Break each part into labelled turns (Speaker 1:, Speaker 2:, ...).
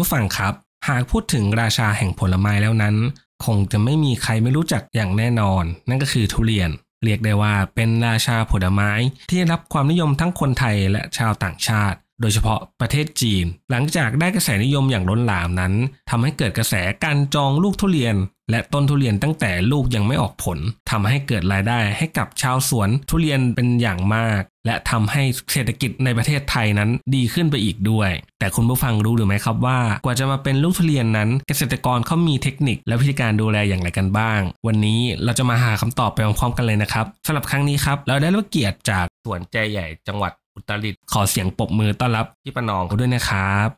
Speaker 1: ผู้ฟังครับ หากพูดถึงราชาแห่งผลไม้แล้วนั้น คงจะไม่มีใครไม่รู้จักอย่างแน่นอน นั่นก็คือทุเรียน เรียกได้ว่าเป็นราชาผลไม้ที่ได้รับความนิยมทั้งคนไทยและชาวต่างชาติ โดยเฉพาะประเทศจีน หลังจากได้กระแสนิยมอย่างล้นหลามนั้นทำให้เกิดกระแสการจองลูกทุเรียน และต้นทุเรียนตั้งแต่ลูกยังไม่ออกผลทำให้เกิดรายได้ให้กับชาวสวนทุเรียนเป็นอย่างมาก และทำให้เศรษฐกิจในประเทศไทยนั้นดีขึ้นไปอีกด้วย แต่คุณผู้ฟังรู้หรือไม่ครับว่า กว่าจะมาเป็นลูกทุเรียนนั้น เกษตรกรเขามีเทคนิค และวิธีการดูแลอย่างไรกันบ้าง วันนี้เราจะมาหาคำตอบไปพร้อมๆกันเลยนะครับสำหรับครั้งนี้ครับเราได้รับเกียรติจากสวนใจใหญ่จังหวัด อุตรดิตถ์ขอเสียงปรบมือต้อนรับพี่ประนอมเขาด้วยนะครับ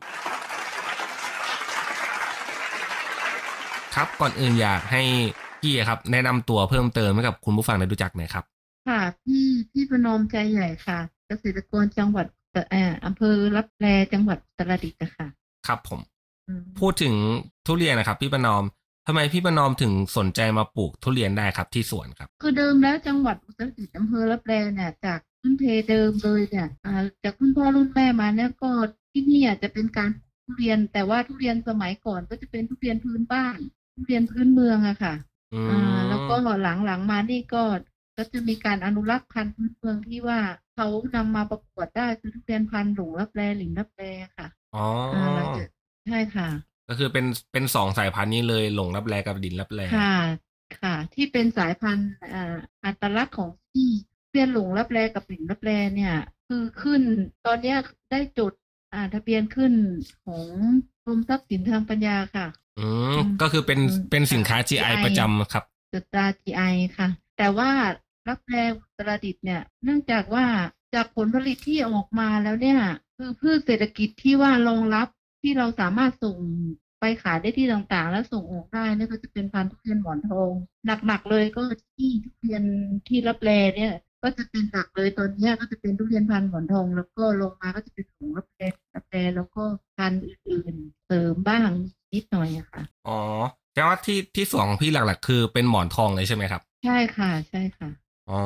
Speaker 1: ครับก่อนอื่นอยากให้พี่ครับ แนะนำตัวเพิ่มเติมให้กับคุณผู้ฟังได้รู้จักหน่อยครับ
Speaker 2: ค่ะพี่พี่ประนอมใจใหญ่ค่ะ เกษตรกรจังหวัดเอ่ออำเภอรับแลจังหวัดอุตรดิตถ์อะค่ะ
Speaker 1: ครับ ผม
Speaker 2: อืม
Speaker 1: พูดถึงทุเรียนนะครับ พี่ประนอมทำไมพี่ประนอมถึงสนใจมาปลูกทุเรียนได้ครับที่สวนครับ
Speaker 2: คือเดิมแล้วจังหวัดอุตรดิตถ์อำเภอรับแลเนี่ยจาก พื้นเพเดิมเลยเนี่ยอ่าจากคุณพ่อรุ่นแม่มาเนี่ยก็ที่นี่อาจจะเป็นการปลูกทุเรียนแต่ว่าทุเรียนสมัยก่อนก็จะเป็นทุเรียนพื้นบ้านทุเรียนพื้นเมืองอะค่ะ
Speaker 1: อื
Speaker 2: อ่า
Speaker 1: ม
Speaker 2: แล้วก็หลังหลังๆมานี่ก็ก็จะมีการอนุรักษ์พันธุ์พื้นเมืองที่ว่าเขานำมาประกวดได้คือทุเรียนพันธุ์หลงรับแลหลิงรับแลค่ะ
Speaker 1: อ๋อ
Speaker 2: อ่าแล้วจะใช่ค่ะ
Speaker 1: ก็คือเป็นเป็นสองสายพันธุ์นี้เลยหลงรับแลกับดินรับแล
Speaker 2: ค่ะ ค่ะ ที่เป็นสายพันธุ์อ่าอัตลักษณ์ของที่ทุ เรียนหลงรับแลกับหลิงรับแลเนี่ย คือขึ้นตอนเนี้ยได้จดอ่าทะเบียนขึ้นของกรมทรัพย์สินทางปัญญาค่ะ
Speaker 1: อืม
Speaker 2: อืม
Speaker 1: ก็คือเป็น
Speaker 2: อืม
Speaker 1: เป็นสินค้า
Speaker 2: ค่ะ
Speaker 1: GI
Speaker 2: GI
Speaker 1: ประจำครับ
Speaker 2: จดตรา GI ค่ะ แต่ว่ารับแลอุตรดิตถ์เนี่ย เนื่องจากว่าจากผลผลิตที่ออกมาแล้วเนี่ย คือพืชเศรษฐกิจที่ว่ารองรับที่เราสามารถส่งไปขายได้ที่ต่างๆ แล้วส่งออกได้เนี่ยก็จะเป็นพันธุ์ทุเรียนหมอนทองหนักๆเลยก็ที่ทุเรียนที่รับแลเนี่ย ก็จะเป็นหลักเลยตอนเนี้ยก็จะเป็นทุเรียนพันธุ์หมอนทอง แล้วก็ลงมาก็จะเป็นของรับแลรับแลแล้วก็พันธุ์อื่นๆเสริมบ้างนิดหน่อยอะค่ะ
Speaker 1: อ๋อแต่ว่าที่ที่สวนของพี่หลักๆ คือเป็นหมอนทองเลยใช่ไหมครับ
Speaker 2: ใช่ค่ะ ใช่ค่ะ
Speaker 1: อ๋อ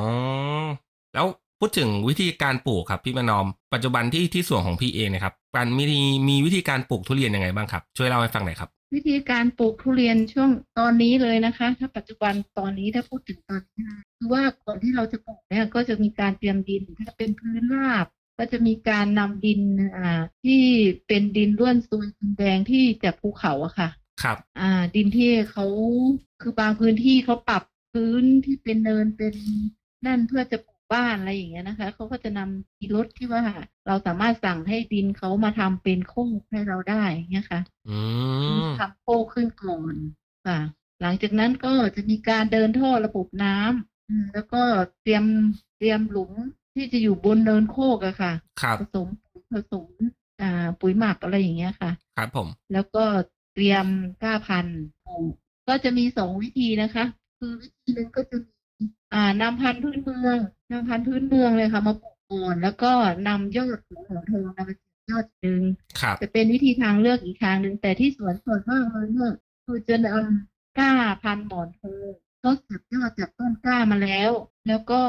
Speaker 1: แล้วพูดถึงวิธีการปลูกครับพี่ประนอม ปัจจุบันที่ที่สวนของพี่เองเนะครับการมีมีวิธีการปลูกทุเรียนยังไงบ้างครับ ช่วยเล่าให้ฟังหน่อยครับ
Speaker 2: วิธีการปลูกทุเรียนช่วงตอนนี้เลยนะคะ ถ้าปัจจุบันตอนนี้ถ้าพูดถึงตอนนี้นะคือว่าก่อนที่เราจะปลูกเนี่ยก็จะมีการเตรียมดิน ถ้าเป็นพื้นราบ ก็จะมีการนำดินอ่าที่เป็นดินร่วนซุยดินแดงที่จากภูเขาอะค่ะ
Speaker 1: ครับ
Speaker 2: อ่า ดินที่เขาคือบางพื้นที่เขาปรับพื้นที่เป็นเนินเป็นนั่นเพื่อจะปลูก บ้านอะไรอย่างเงี้ยนะคะเขาก็จะนำมีรถที่ว่า เราสามารถสั่งให้ดินเขามาทำเป็นโค้งให้เราได้อย่างเงี้ยค่ะ
Speaker 1: อืม
Speaker 2: ทำโค้งขึ้นก่อนค่ะ หลังจากนั้นก็จะมีการเดินท่อระบบน้ำอืมแล้วก็เตรียมเตรียมหลุมที่จะอยู่บนเนินโคกอะค่ะ
Speaker 1: ครับ
Speaker 2: ผสมปุ๋ยผสมอ่าปุ๋ยหมักอะไรอย่างเงี้ยค่ะ
Speaker 1: ครับผม
Speaker 2: แล้วก็เตรียมก้าพันธุ์ปลูกก็จะมีสองวิธีนะคะ คือวิธีหนึ่งก็จะมีอ่านำพันธุ์พื้นเมืองนำพันธุ์พื้นเมืองเลยค่ะ มาปลูกก่อนแล้วก็นำยอดของหัวทองนำไปเสียบยอดหนึ่ง
Speaker 1: ครับ
Speaker 2: จะเป็นวิธีทางเลือกอีกทางหนึ่งแต่ที่สวนส่วนมากเลยเนี่ยคือจะนำก้าพันธุ์หมอนทองเขาเก็บยอดจากต้นก้ามาแล้ว แล้วก็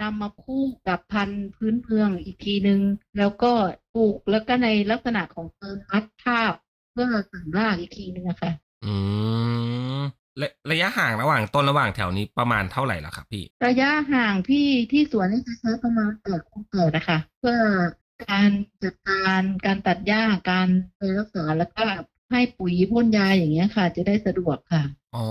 Speaker 2: นำมาคู่กับพันธุ์พื้นเมืองอีกทีหนึ่งแล้วก็ปลูกแล้วก็ในลักษณะของเติมมัดทาบเพื่อเสริมรากอีกทีหนึ่งอะค่ะ
Speaker 1: อืม ระระยะห่างระหว่างต้นระหว่างแถวนี้ประมาณเท่าไหร่ล่ะครับพี่
Speaker 2: ระยะห่างที่ที่สวนนี่จะใช้ประมาณแปดคูณแปดนะคะเพื่อการจัดการการตัดหญ้าการไปรักษาแล้วก็ให้ปุ๋ยพ่นยาอย่างเงี้ยค่ะ จะได้สะดวกค่ะ
Speaker 1: อ๋อ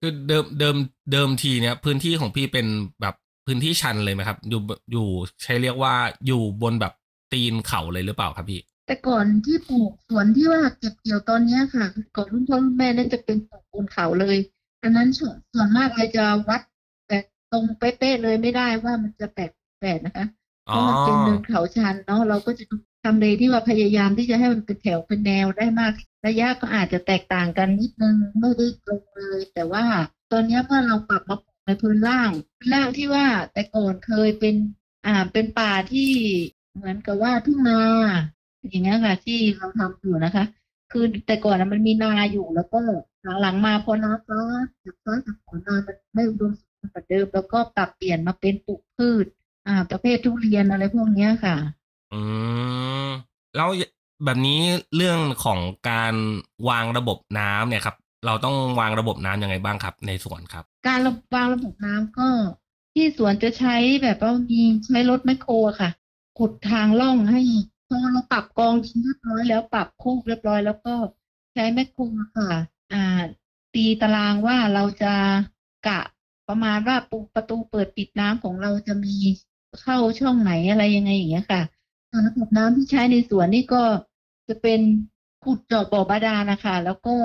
Speaker 1: คือเดิมเดิมเดิมทีเนี้ยพื้นที่ของพี่เป็นแบบพื้นที่ชันเลยไหมครับ อยู่อยู่ใช้เรียกว่าอยู่บนแบบตีนเขาเลยหรือเปล่าครับพี่
Speaker 2: แต่ก่อนที่ปลูกสวนที่ว่าเก็บเกี่ยวตอนเนี้ยค่ะ ก่อนรุ่นพ่อรุ่นแม่นั่นจะเป็นปลูกบนเขาเลยดังนั้นส่วนส่วนมากเราจะวัดแบบตรงเป๊ะๆเลยไม่ได้ว่ามันจะแปดแปดนะคะเพ
Speaker 1: อ๋อ
Speaker 2: ราะมันเป็นเนินเขาชันเนาะเราก็จะดูทำเลที่ว่าพยายามที่จะให้มันเป็นแถวเป็นแนวได้มาก ระยะก็อาจจะแตกต่างกันนิดนึงไม่ได้ตรงเลย แต่ว่าตอนเนี้ยเมื่อเราปรับมาปลูกในพื้นล่างพื้นล่างที่ว่าแต่ก่อนเคยเป็นอ่าเป็นป่าที่เหมือนกับว่าทุ่งนา อย่างเงี้ยค่ะ ที่เราทำอยู่นะคะ คือแต่ก่อนนะมันมีนาอยู่แล้วก็หลังๆมาพอน้ำฟ้าจากฟ้าจากฝนมามันไม่อุดมสมบูรณ์เหมือนเดิม แล้วก็ปรับเปลี่ยนมาเป็นปลูกพืช อ่า ประเภททุเรียนอะไรพวกเนี้ยค่ะ
Speaker 1: อืมแล้วแบบนี้เรื่องของการวางระบบน้ำเนี่ยครับ เราต้องวางระบบน้ำยังไงบ้างครับ ในสวนครับ
Speaker 2: การระวางระบบน้ำก็ที่สวนจะใช้แบบว่ามีใช้รถแมคโครอะค่ะขุดทางล่องให้ พอเราปรับกองดินเรียบร้อยแล้วปรับโคกเรียบร้อย แล้วก็ใช้แมคโครอะค่ะ อ่า ตีตารางว่าเราจะกะประมาณว่าปูประตูเปิดปิดน้ำของเราจะมีเข้าช่องไหนอะไรยังไงอย่างเงี้ยค่ะส่วนระบบน้ำที่ใช้ในสวนนี่ก็จะเป็นขุดเจาะบ่อบาดาลนะคะ แล้วก็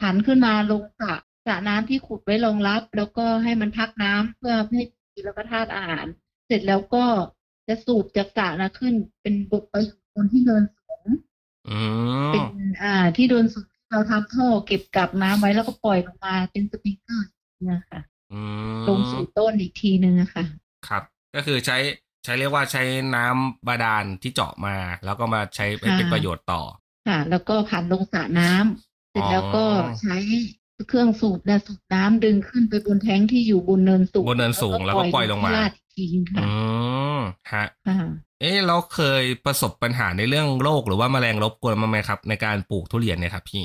Speaker 2: ผันขึ้นมาลงสระสระน้ำที่ขุดไว้รองรับ แล้วก็ให้มันพักน้ำเพื่อให้กินแล้วก็ธาตุอาหาร เสร็จแล้วก็ จะสูบจากสระนะขึ้น เป็นบกไปอยู่บนที่เนินสูง
Speaker 1: อืม
Speaker 2: เป็นอ่า ที่โดนสูงที่เราทำท่อเก็บกักน้ำไว้แล้วก็ปล่อยลงมาเป็นสปริงเกอร์เนี่ยค่ะ
Speaker 1: อืม
Speaker 2: ลงสู่ต้นอีกทีนึงอะค่ะ
Speaker 1: ครับ ก็คือใช้ใช้เรียกว่าใช้น้ำบาดาลที่เจาะมา แล้วก็มาใช้เป็น
Speaker 2: ค่ะ
Speaker 1: เป็นประโยชน์ต่อ
Speaker 2: ค่ะ แล้วก็ผ่านลงสระน้ำเสร็จแล้วก็
Speaker 1: อ๋อ
Speaker 2: ใช้เครื่องสูบนะสูบน้ำดึงขึ้นไปบนแท้งที่อยู่บนเนินสูง
Speaker 1: บนเนินสูงแล้วก็ปล่อยลงมา
Speaker 2: ที่ลาดอีกทีนึงค่ะ
Speaker 1: อืม ฮะ
Speaker 2: ค่ะ
Speaker 1: เอ๊ะเราเคยประสบปัญหาในเรื่องโรคหรือว่าแมลงรบกวนมางไหมครับ ในการปลูกทุเรียนเนี่ยครับพี่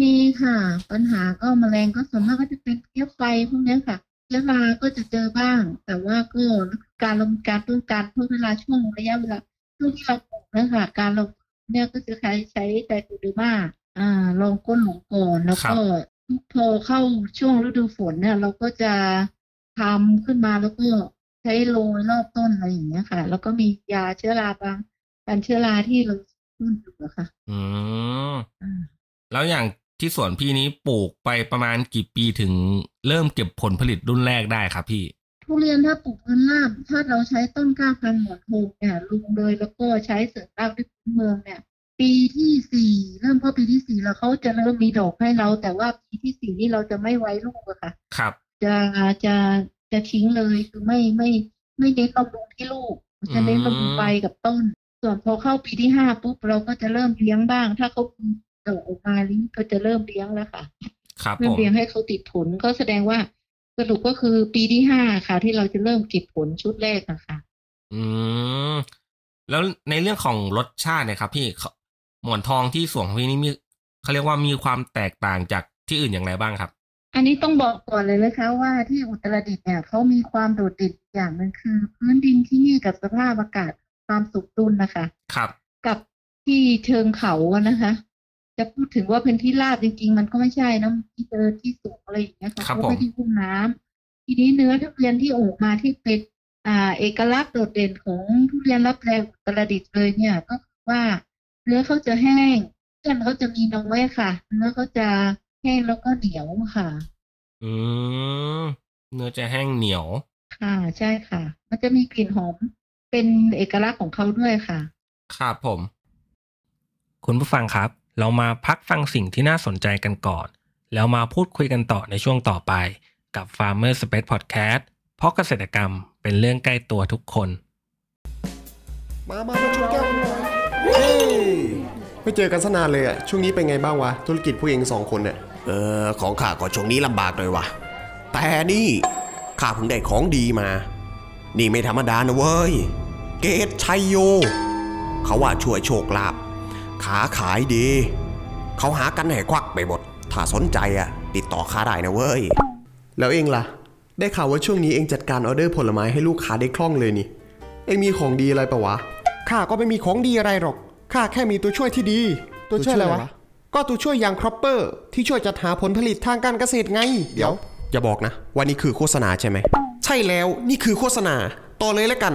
Speaker 2: มีค่ะ ปัญหาก็แมลงก็ส่วนมากก็จะเป็นเพี้ยไฟพวกเนี้ยค่ะเชื้อราก็จะเจอบ้าง แต่ว่าก็การลงการป้องกันเพื่อเวลาช่วงระยะเวลาช่วงที่เราปลูกนะคะการลงเนี่ยก็จะใช้ใช้ไตรโคเดอร์มาอ่าลงก้นหลงก่อนแล้วก็พอเข้าช่วงฤดูฝนเนี่ย เราก็จะทำขึ้นมาแล้วก็ใช้โรยรอบต้นอะไรอย่างเงี้ยค่ะ แล้วก็มียาเชื้อราบางการเชื้อราที่เราต้นอยู่อะค่ะ
Speaker 1: อืม
Speaker 2: อ่า
Speaker 1: แล้วอย่างที่สวนพี่นี้ปลูกไปประมาณกี่ปีถึงเริ่มเก็บผลผลิตรุ่นแรกได้ครับพี่
Speaker 2: ทุเรียนถ้าปลูกพื้นราบถ้าเราใช้ต้นกล้าพันธุ์หมอนทองเนี่ยลุงเลยแล้วก็ใช้เสริมรากด้วยพื้นเมืองเนี่ย ปีที่สี่เริ่มเข้าปีที่สี่แล้วเขาจะเริ่มมีดอกให้เรา แต่ว่าปีที่สี่นี่เราจะไม่ไว้ลูกอะค่ะ
Speaker 1: ครับ
Speaker 2: จะจะ จะทิ้งเลยคือไม่ไม่ไม่เน้นบำรุงที่ลูกจะเน้นบำรุงใบกับต้น ส่วนพอเข้าปีที่ห้าปุ๊บเราก็จะเริ่มเลี้ยงบ้าง ถ้าเขามีดอกออกมาลิ้นก็จะเริ่มเลี้ยงแล้วค่ะ
Speaker 1: ครับ
Speaker 2: เริ่
Speaker 1: ผมม
Speaker 2: เลี้ยงให้เขาติดผลก็แสดงว่าสรุปก็คือปีที่ห้าค่ะ ที่เราจะเริ่มเก็บผลชุดแรกอะค่ะ
Speaker 1: อืมแล้วในเรื่องของรสชาติเนี่ยครับ พี่เขาหมอนทองที่สวนของพี่นี่มีเขาเรียกว่ามีความแตกต่างจากที่อื่นอย่างไรบ้างครับ
Speaker 2: อันนี้ต้องบอกก่อนเลยนะคะว่าที่อุตรดิตถ์เนี่ยเขามีความโดดเด่นอย่างหนึ่งคือ พื้นดินที่นี่กับสภาพอากาศความสมดุลนะคะ
Speaker 1: ครับ
Speaker 2: กับที่เชิงเขาอะนะคะ จะพูดถึงว่าเป็นที่ราบจริง ๆ มันก็ไม่ใช่นะที่เจอที่สูงอะไรอย่างเงี้ยค่ะ
Speaker 1: ครับ
Speaker 2: เพ
Speaker 1: ผม
Speaker 2: ราะไม่ที่พุ่มน้ำทีนี้เนื้อทุเรียนที่ออกมาที่เป็นอ่า เอกลักษณ์โดดเด่นของทุเรียนรับแรงอุตรดิตถ์เลยเนี่ย ก็คือว่าเนื้อเขาจะแห้งเส้นเขาจะมีน้อยค่ะ เนื้อเขาจะแห้งแล้วก็เหนียวค่ะ
Speaker 1: อืมเนื้อจะแห้งเหนียว
Speaker 2: ค่ะ ใช่ค่ะ มันจะมีกลิ่นหอมเป็นเอกลักษณ์ของเขาด้วยค่ะ
Speaker 1: ครับผม
Speaker 3: คุณผู้ฟังครับ เรามาพักฟังสิ่งที่น่าสนใจกันก่อน แล้วมาพูดคุยกันต่อในช่วงต่อไป กับ Farmer Space Podcast เพราะเกษตรกรรมเป็นเรื่องใกล้ตัวทุกคน
Speaker 4: มามามาชนแก้วกันหน่อยเฮ้ยไม่เจอกันสนานเลยอะช่วงนี้เป็นไงบ้างวะ ธุรกิจผู้เองสองคนเนี่ย
Speaker 5: เออของข้าก็ช่วงนี้ลำบากหน่อยวะแต่นี่ข้าเพิ่งได้ของดีมา นี่ไม่ธรรมดานะเว้ย เกตชัยโย เขาว่าช่วยโชคลาภขาขายดี เขาหากันให้ควักไปหมด ถ้าสนใจอะติดต่อข้าได้นะเว้ย
Speaker 4: แล้วเองล่ะ ได้ข่าวว่าช่วงนี้เองจัดการออเดอร์ผลไม้ให้ลูกค้าได้คล่องเลยนี่ เองมีของดีอะไรปะวะ
Speaker 6: ข้าก็ไม่มีของดีอะไรหรอก ข้าแค่มีตัวช่วยที่ดี ตัวช่วยอะไรวะ ก็ตัวช่วยอย่างครอปเปอร์ที่ช่วยจัดหาผลผลิตทางการเกษตรไง
Speaker 4: เดี๋ยว อย่าบอกนะว่านี่คือโฆษณาใช่ไหม
Speaker 6: ใช่แล้ว
Speaker 4: นี่คือโฆษณา ต่อเลยแล้วกัน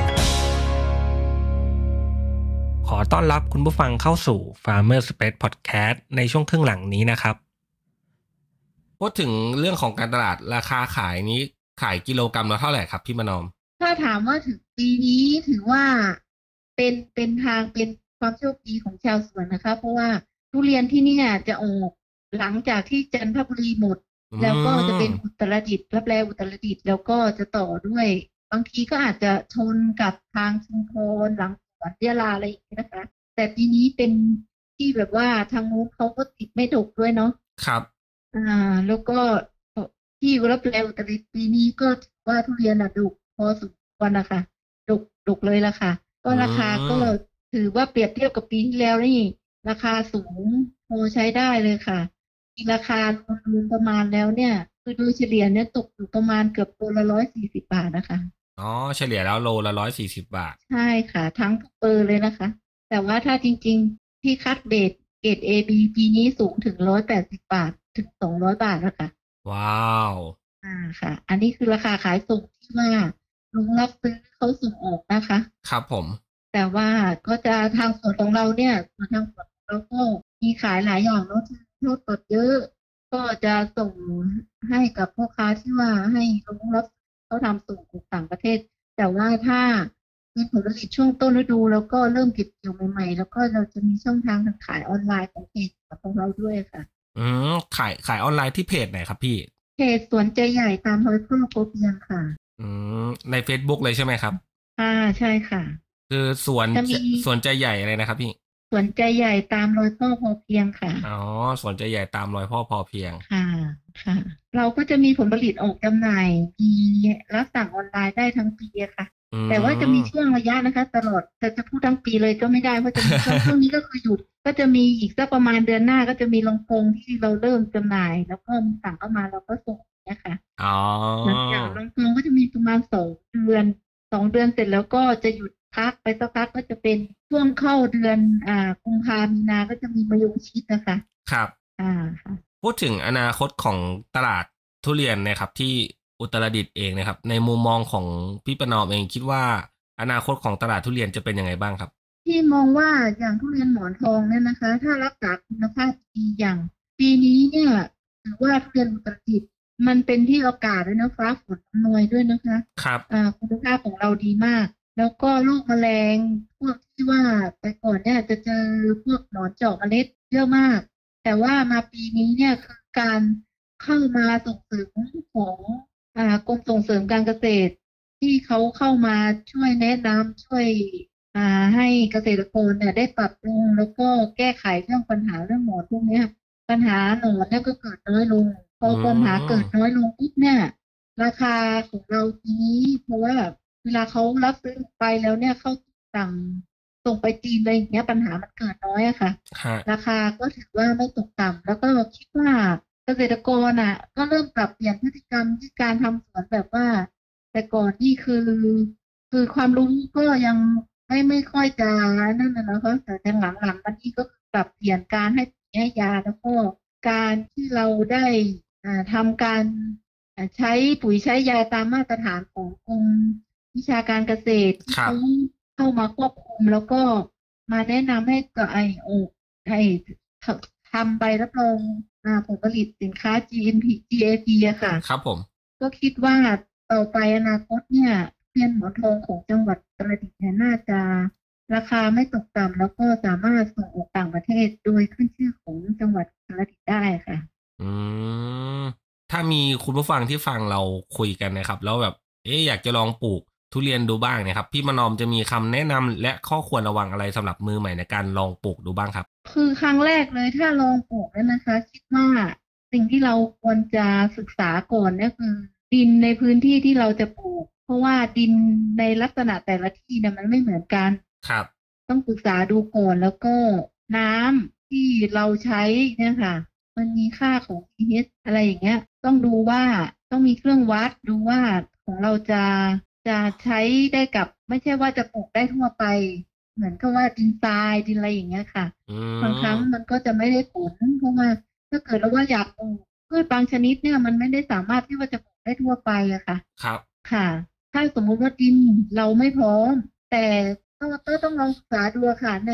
Speaker 1: ขอต้อนรับคุณผู้ฟังเข้าสู่ Farmer Space Podcast ในช่วงครึ่งหลังนี้นะครับ พูดถึงเรื่องของการตลาดราคาขายนี้ขายกิโลกรรัมละเท่าไหร่ครับพี่มนอม
Speaker 2: ถ้าถามว่าถึงปีนี้ถือว่าเป็นเป็นทางเป็นความโชคดีของชาวสวนนะคะ เพราะว่าทุเรียนที่เนี่ยจะออกหลังจากที่จันทบุรีหมด
Speaker 1: ม
Speaker 2: แล้วก็จะเป็นอุตรดิตถ์รับแลอุตรดิตถ์แล้วก็จะต่อด้วย บางทีก็อาจจะชนกับทางชุมพรหลัง สวนยะลาอะไรอย่างเงี้ยนะคะ แต่ปีนี้เป็นที่แบบว่าทางนู้นเขาก็ติดไม่ดกด้วยเนาะ
Speaker 1: ครับ
Speaker 2: อ่า แล้วก็ที่รับแลอุตรดิตถ์ปีนี้ก็ถือว่าทุเรียนอะดกพอสมควรนะคะดกดกเลยละค่ะ ก็ราคาก็ถือว่าเปรียบเทียบกับปีที่แล้วนี่ ราคาสูงพอใช้ได้เลยค่ะมีราคารวมๆประมาณแล้วเนี่ย คือโดยเฉลี่ยเนี่ยตกอยู่ประมาณเกือบตัวละร้อยสี่สิบบาทนะคะ
Speaker 1: อ๋อเฉลี่ยแล้วโลละร้อยสี่สิบบาท
Speaker 2: ใช่ค่ะ ทั้งทุกเบอร์เลยนะคะ แต่ว่าถ้าจริงๆที่คัดเบสเกรด A B ปีนี้สูงถึงร้อยแปดสิบบาทถึงสองร้อยบาทแล้วค่ะ
Speaker 1: ว้าว
Speaker 2: อ่าค่ะ อันนี้คือราคาขายส่งที่ว่าลุงรับซื้อเขาส่งออกนะคะ
Speaker 1: ครับผม
Speaker 2: แต่ว่าก็จะทางส่วนของเราเนี่ยส่วนทางส่วนของเราก็มีขายหลายอย่างเนาะที่โทษตดเยอะ ก็จะส่งให้กับพ่อค้าที่ว่าให้ลุงรับ เขาทำส่งออกต่างประเทศ แต่ว่าถ้าเป็นผลผลิตช่วงต้นฤดู แล้วก็เริ่มเก็บเกี่ยวใหม่ๆ แล้วก็เราจะมีช่องทางทางขายออนไลน์ของเพจของเราด้วยค่ะ
Speaker 1: อืมขายขายออนไลน์ที่เพจไหนครับพี่
Speaker 2: เพจสวนใจใหญ่ตามรอยพ่อโกเพียงค่ะ
Speaker 1: อืมใน Facebook เลยใช่ไหมครับ
Speaker 2: อ่าใช่ค่ะ
Speaker 1: คือสวน
Speaker 2: จะมี
Speaker 1: สวนใจใหญ่อะไรนะครับพี่
Speaker 2: สวนใจใหญ่ตามรอยพ่อพอเพียงค่ะ
Speaker 1: อ๋อสวนใจใหญ่ตามรอยพ่อพอเพียง
Speaker 2: ค่ะ ค่ะ เราก็จะมีผลผลิตออกจำหน่ายมีรับสั่งออนไลน์ได้ทั้งปีอะค่ะ
Speaker 1: อืม
Speaker 2: แต่ว่าจะมีช่วงระยะนะคะ ตลอดแต่จะพูดทั้งปีเลยก็ไม่ได้เพราะจะมีช่วงช่วงนี้ก็คือหยุด ก็จะมีอีกสักประมาณเดือนหน้าก็จะมีลงกงที่เราเริ่มจำหน่าย แล้วก็มีสั่งเข้ามาเราก็ส่งเนี่ยค่ะ
Speaker 1: อ๋อ
Speaker 2: หลังจากลงกงก็จะมีประมาณสองเดือนสองเดือนเสร็จแล้วก็จะหยุด พักไปสักพักก็จะเป็นช่วงเข้าเดือนอ่ากุมภามีนาก็จะมีมะยงชิดนะคะ
Speaker 1: ครับ
Speaker 2: อ่าค่ะ
Speaker 1: พูดถึงอนาคตของตลาดทุเรียนนะครับที่อุตรดิตถ์เองนะครับ ในมุมมองของพี่ประนอมเองคิดว่า อนาคตของตลาดทุเรียนจะเป็นยังไงบ้างครับ
Speaker 2: ที่มองว่าอย่างทุเรียนหมอนทองเนี่ยนะคะ ถ้ารักษาคุณภาพดีอย่าง ปีนี้เนี่ยถือว่าทุเรียนอุตรดิตถ์มันเป็นที่โอกาสด้วยนะฟ้าฝนอำนวยด้วยนะคะ
Speaker 1: ครับ
Speaker 2: อ่าคุณภาพของเราดีมาก แล้วก็โรคแมลง พวกที่ว่าแต่ก่อนเนี่ยจะเจอพวกหนอนเจาะเมล็ดเยอะมาก แต่ว่ามาปีนี้เนี่ยคือการเข้ามาส่งเสริมของอกรมส่งเสริมการเกษตร ที่เขาเข้ามาช่วยแนะนำช่วยให้เกษตรกรเนี่ยได้ปรับปรุงแล้วก็แก้ไขเรื่องปัญหาเรื่องหมอนพวกเนี้ยปัญหาหนอนเนี่ยก็เกิดน้อยลงพอปัญหาเกิดน้อยลงปุ๊บเนี่ย ราคาของเราทีนี้เพราะว่า เวลาเขารับซื้อไปแล้วเนี่ยเขาสั่งส่งไปจีนอะไรอย่างเงี้ยปัญหามันเกิดน้อยอะค่ะ
Speaker 1: ฮะ
Speaker 2: ราคาก็ถือว่าไม่ตกต่ำแล้วก็คิดว่าเกษตรกรอะ ก็เริ่มปรับเปลี่ยนพฤติกรรมที่การทำสวนแบบว่า แต่ก่อนนี่คือ คือความรู้ก็ยังไม่ไม่ค่อยจะนั่นนะนะคะแต่ในหลังๆมานี้ก็คือปรับเปลี่ยนการให้ปุ๋ยให้ยาแล้วก็การที่เราได้อ่าทำการอ่าใช้ปุ๋ยใช้ยาตามมาตรฐานของกรม วิชาการเกษตรที่
Speaker 1: ครับ
Speaker 2: เขาเข้ามาควบคุมแล้วก็มาแนะนำให้กับไอโอให้ทำใบรับรองอ่าผลผลิตสินค้า GMP GAP อะค่ะ
Speaker 1: ครับผม
Speaker 2: ก็คิดว่าต่อไปอนาคตเนี่ยเพียนหมอนทองของจังหวัดตราดเนี่ยน่าจะราคาไม่ตกต่ำแล้วก็สามารถส่งออกต่างประเทศโดยขึ้นชื่อของจังหวัดตราดได้ค่ะ
Speaker 1: อืม ถ้ามีคุณผู้ฟังที่ฟังเราคุยกันนะครับ แล้วแบบ เอ๊ะอยากจะลองปลูก ทุเรียนดูบ้างเนะครับ พี่มานอมจะมีคำแนะนำและข้อควรระวังอะไรสำหรับมือใหม่ในการลองปลูกดูบ้างครับ
Speaker 2: คือครั้งแรกเลยถ้าลองปลูกเนี่ยนะคะ คิดว่าสิ่งที่เราควรจะศึกษาก่อนเนี่ยคือ ดินในพื้นที่ที่เราจะปลูก เพราะว่าดินในลักษณะแต่ละที่เนี่ยมันไม่เหมือนกัน
Speaker 1: ครับ
Speaker 2: ต้องศึกษาดูก่อนแล้วก็น้ำที่เราใช้เนี่ยค่ะ มันมีค่าของ pH อะไรอย่างเงี้ย ต้องดูว่าต้องมีเครื่องวัดดูว่าของเราจะ จะใช้ได้กับไม่ใช่ว่าจะปลูกได้ทั่วไป เหมือนกับว่าดินทรายดินอะไรอย่างเงี้ยค่ะ
Speaker 1: อืม
Speaker 2: บางครั้งมันก็จะไม่ได้ผลเพราะว่าถ้าเกิดเราว่าอยากปลูกพืชบางชนิดเนี่ยมันไม่ได้สามารถที่ว่าจะปลูกได้ทั่วไปอะค่ะ
Speaker 1: ครับ
Speaker 2: ค่ะ ถ้าสมมุติว่าดินเราไม่พร้อม แต่ก็ก็ต้องลองศึกษาดูอะค่ะ ใน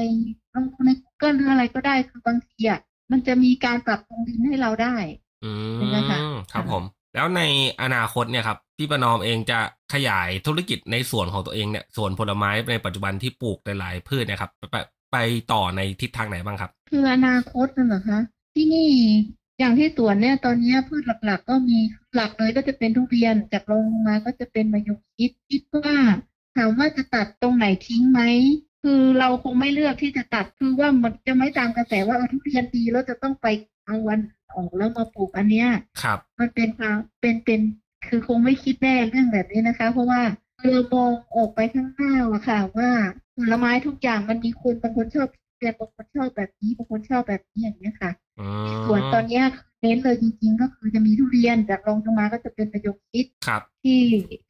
Speaker 2: ลองดูใน Google หรืออะไรก็ได้คือบางทีอะมันจะมีการปรับปรุงดินให้เราได้
Speaker 1: อื
Speaker 2: ใช่ไหมคะ
Speaker 1: มครับผม แล้วในอนาคตเนี่ยครับพี่ประนอมเองจะขยายธุรกิจในส่วนของตัวเองเนี่ยส่วนผลไม้ในปัจจุบันที่ปลูกหลายๆพืชนะครับไปไปต่อในทิศทางไหนบ้างครับ
Speaker 2: คืออนาคตนั่นเหรอคะที่นี่อย่างที่สวนเนี่ยตอนนี้พืชหลักๆ ก็มีหลักเลยก็จะเป็นทุเรียนจากลงมาก็จะเป็นมะยงชิดคิดว่าถามว่าจะตัดตรงไหนทิ้งไหมคือเราคงไม่เลือกที่จะตัดคือว่ามันจะไม่ตามกระแสว่าทุเรียนดีแล้วจะต้องไปเอาวัน ออกแล้วมาปลูกอันเนี้ย
Speaker 1: ครับ
Speaker 2: มันเป็นความเป็นเป็นคือคงไม่คิดแน่เรื่องแบบนี้นะคะ เพราะว่าเรามองออกไปข้างหน้าอะค่ะ ว่าผลไม้ทุกอย่างมันมีคนบางคนชอบทุเรียนบางคนชอบแบบนี้บางคนชอบแบบนี้อย่างเงี้ยค่ะ
Speaker 1: อื
Speaker 2: ส่วนตอน
Speaker 1: ม
Speaker 2: เนี้ยเน้นเลยจริงๆ ก็คือจะมีทุเรียนจากรองลงมาก็จะเป็นมะยงชิด
Speaker 1: ครับ
Speaker 2: ที่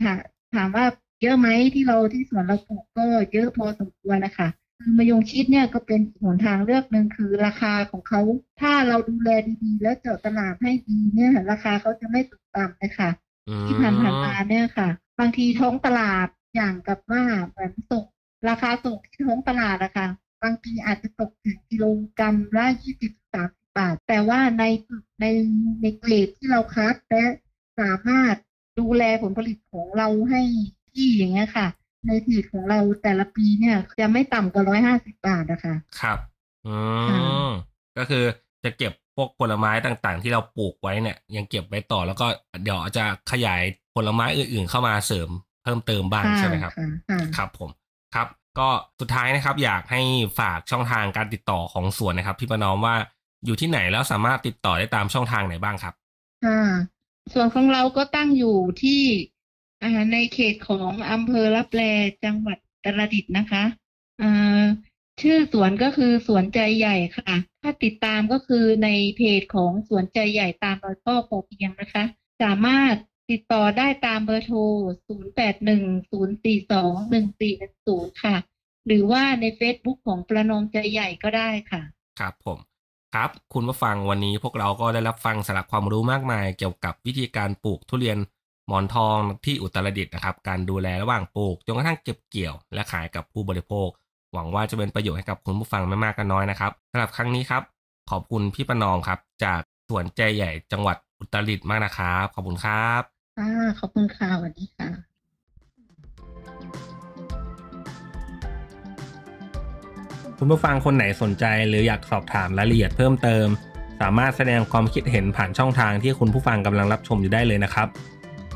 Speaker 2: ค่ะ ถามว่าเยอะไหมที่เราที่สวนเราปลูกก็เยอะพอสมควรนะคะคือ มะยงชิดเนี่ยก็เป็นหนทางเลือกหนึ่งคือราคาของเขา ถ้าเราดูแลดีๆ แล้วเจาะตลาดให้ดีเนี่ย ราคาเขาจะไม่ตกต่ำเลยค่ะ
Speaker 1: อืม
Speaker 2: ที่ผ่านผ่านๆมาเนี่ยค่ะ บางทีท้องตลาดอย่างกับว่าเหมือนส่งราคาส่งที่ท้องตลาดอะค่ะบางทีอาจจะตกถึงกิโลกรัมละยี่สิบสามสิบบาท แต่ว่าในในในเกรดที่เราคัดและสามารถดูแลผลผลิตของเราให้ที่อย่างเงี้ยค่ะ ในผลิตของเราแต่ละปีเนี่ย จะไม่ต่ำกว่าร้อยห้าสิบบาทนะคะ
Speaker 1: ครับอื
Speaker 2: ค่ะ
Speaker 1: มก็คือจะเก็บพวกผลไม้ต่างๆ ที่เราปลูกไว้เนี่ย ยังเก็บไว้ต่อแล้วก็เดี๋ยวจะขยายผลไม้อื่นๆ เข้ามาเสริมเพิ่มเติมบ้างใช่ไหมครับ
Speaker 2: ค่ะค่ะ
Speaker 1: ครับผมครับ ก็สุดท้ายนะครับ อยากให้ฝากช่องทางการติดต่อของสวนนะครับ พี่ประนอมว่าอยู่ที่ไหนแล้วสามารถติดต่อได้ตามช่องทางไหนบ้างครับ
Speaker 2: ค่ะส่วนของเราก็ตั้งอยู่ที่อ่า ในเขตของอำเภอรับแลจังหวัดตรดิตถ์นะคะชื่อสวนก็คือสวนใจใหญ่ค่ะ ถ้าติดตามก็คือในเพจของสวนใจใหญ่ตามรอยพ่อพอเพียงนะคะ สามารถติดต่อได้ตามเบอร์โทร 0810421410 ค่ะ หรือว่าใน Facebook ของประนอมใจใหญ่ก็ได้ค่ะ
Speaker 1: ครับผมครับคุณผู้ฟังวันนี้พวกเราก็ได้รับฟังสาระความรู้มากมายเกี่ยวกับวิธีการปลูกทุเรียน หมอนทองที่อุตรดิตถ์นะครับ การดูแลระหว่างปลูกจนกระทั่งเก็บเกี่ยว และขายกับผู้บริโภค หวังว่าจะเป็นประโยชน์ให้กับคุณผู้ฟังไม่มากก็น้อยนะครับสำหรับครั้งนี้ครับ ขอบคุณพี่ประนอมครับ จากสวนใจใหญ่จังหวัดอุตรดิตถ์มากนะครับขอบคุณครับ
Speaker 2: ค่ะขอบคุณค่ะสวัสดีค่ะ
Speaker 1: คุณผู้ฟังคนไหนสนใจหรืออยากสอบถามรายละเอียดเพิ่มเติม สามารถแสดงความคิดเห็นผ่านช่องทางที่คุณผู้ฟังกำลังรับชมอยู่ได้เลยนะครับ